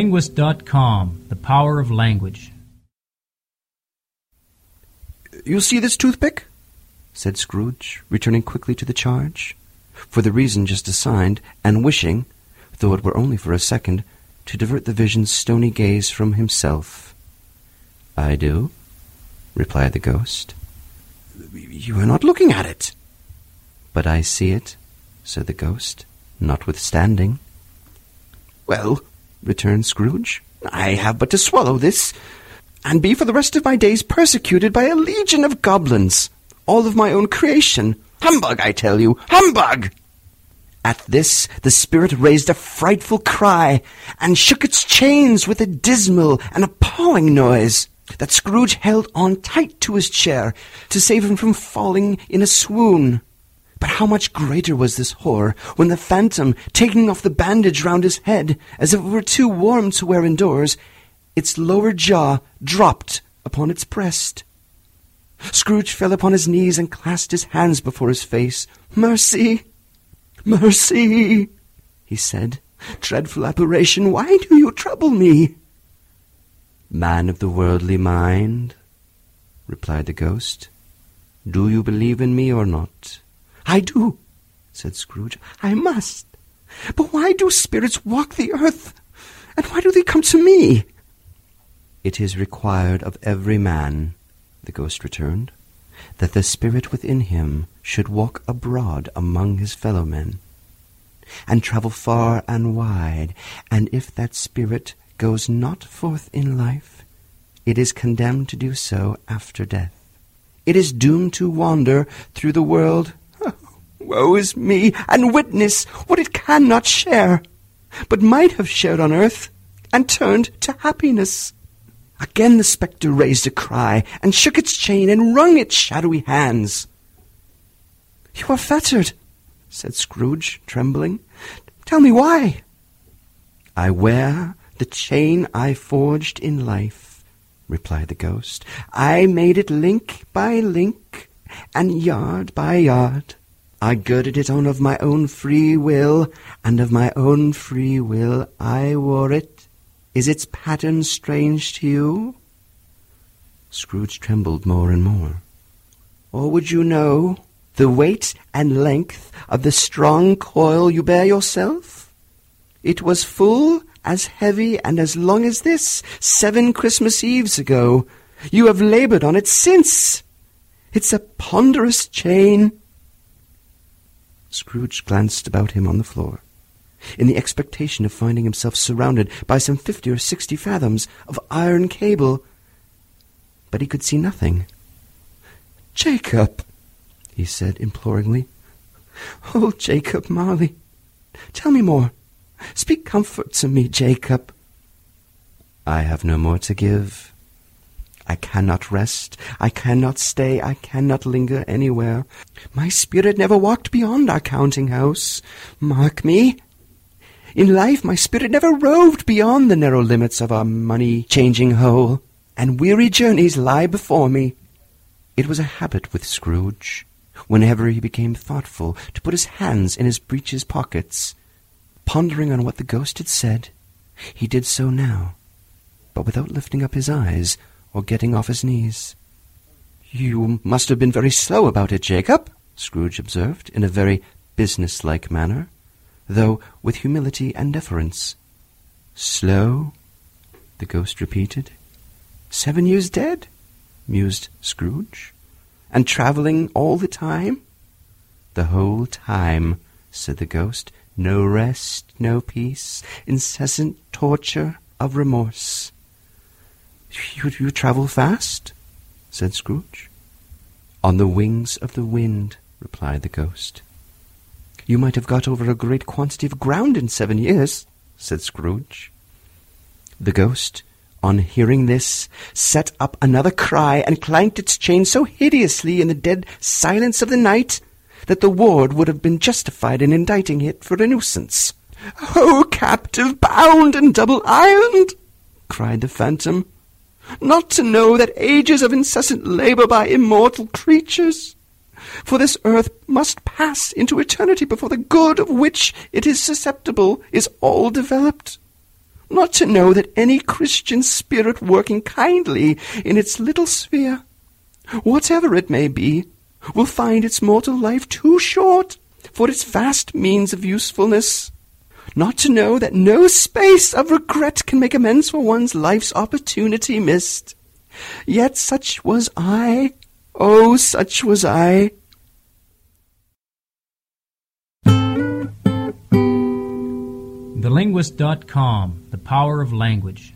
TheLinguist.com The Power of Language. You see this toothpick? said Scrooge, returning quickly to the charge, for the reason just assigned, and wishing, though it were only for a second, to divert the vision's stony gaze from himself. I do, replied the ghost. You are not looking at it. But I see it, said the ghost, notwithstanding. Well, returned Scrooge, I have but to swallow this, and be for the rest of my days persecuted by a legion of goblins, all of my own creation. Humbug, I tell you, humbug! At this, the spirit raised a frightful cry, and shook its chains with a dismal and appalling noise, that Scrooge held on tight to his chair, to save him from falling in a swoon. But how much greater was this horror when the phantom, taking off the bandage round his head, as if it were too warm to wear indoors, its lower jaw dropped upon its breast. Scrooge fell upon his knees and clasped his hands before his face. Mercy! Mercy! he said. Dreadful apparition, why do you trouble me? Man of the worldly mind, replied the ghost, do you believe in me or not? I do, said Scrooge. I must. But why do spirits walk the earth? And why do they come to me? It is required of every man, the ghost returned, that the spirit within him should walk abroad among his fellow men, and travel far and wide, and if that spirit goes not forth in life, it is condemned to do so after death. It is doomed to wander through the world. Woe is me, and witness what it cannot share, but might have shared on earth, and turned to happiness. Again the spectre raised a cry, and shook its chain, and wrung its shadowy hands. You are fettered, said Scrooge, trembling. Tell me why. I wear the chain I forged in life, replied the ghost. I made it link by link, and yard by yard. I girded it on of my own free will, and of my own free will I wore it is its pattern strange to you? Scrooge trembled more and more. Or would you know the weight and length of the strong coil you bear yourself? It was full as heavy and as long as this, seven Christmas Eves ago. You have labored on it since. It's a ponderous chain. Scrooge glanced about him on the floor in the expectation of finding himself surrounded by some fifty or sixty fathoms of iron cable. But he could see nothing. Jacob, he said imploringly. Oh, Jacob Marley, tell me more. Speak comfort to me, Jacob. I have no more to give. I cannot rest. I cannot stay. I cannot linger anywhere. My spirit never walked beyond our counting house. Mark me. In life, my spirit never roved beyond the narrow limits of our money-changing hole, and weary journeys lie before me. It was a habit with Scrooge, whenever he became thoughtful, to put his hands in his breeches pockets. Pondering on what the ghost had said, he did so now, but without lifting up his eyes or getting off his knees. You must have been very slow about it, Jacob, Scrooge observed, in a very business-like manner though with humility and deference. Slow? the ghost repeated. Seven years dead? mused Scrooge. And travelling all the time? The whole time, said the ghost. No rest, no peace, incessant torture of remorse. You, you travel fast? said Scrooge. On the wings of the wind, replied the ghost. You might have got over a great quantity of ground in seven years, said Scrooge. The ghost, on hearing this, set up another cry and clanked its chain so hideously in the dead silence of the night that the ward would have been justified in indicting it for a nuisance. Oh, captive, bound and double ironed! cried the phantom. Not to know that ages of incessant labour by immortal creatures For this earth must pass into eternity before the good of which it is susceptible is all developed. Not to know that any Christian spirit working kindly in its little sphere, whatever it may be, will find its mortal life too short for its vast means of usefulness. Not to know that no space of regret can make amends for one's life's opportunity missed. Yet such was I. Oh, such was I. TheLinguist.com, The Power of Language.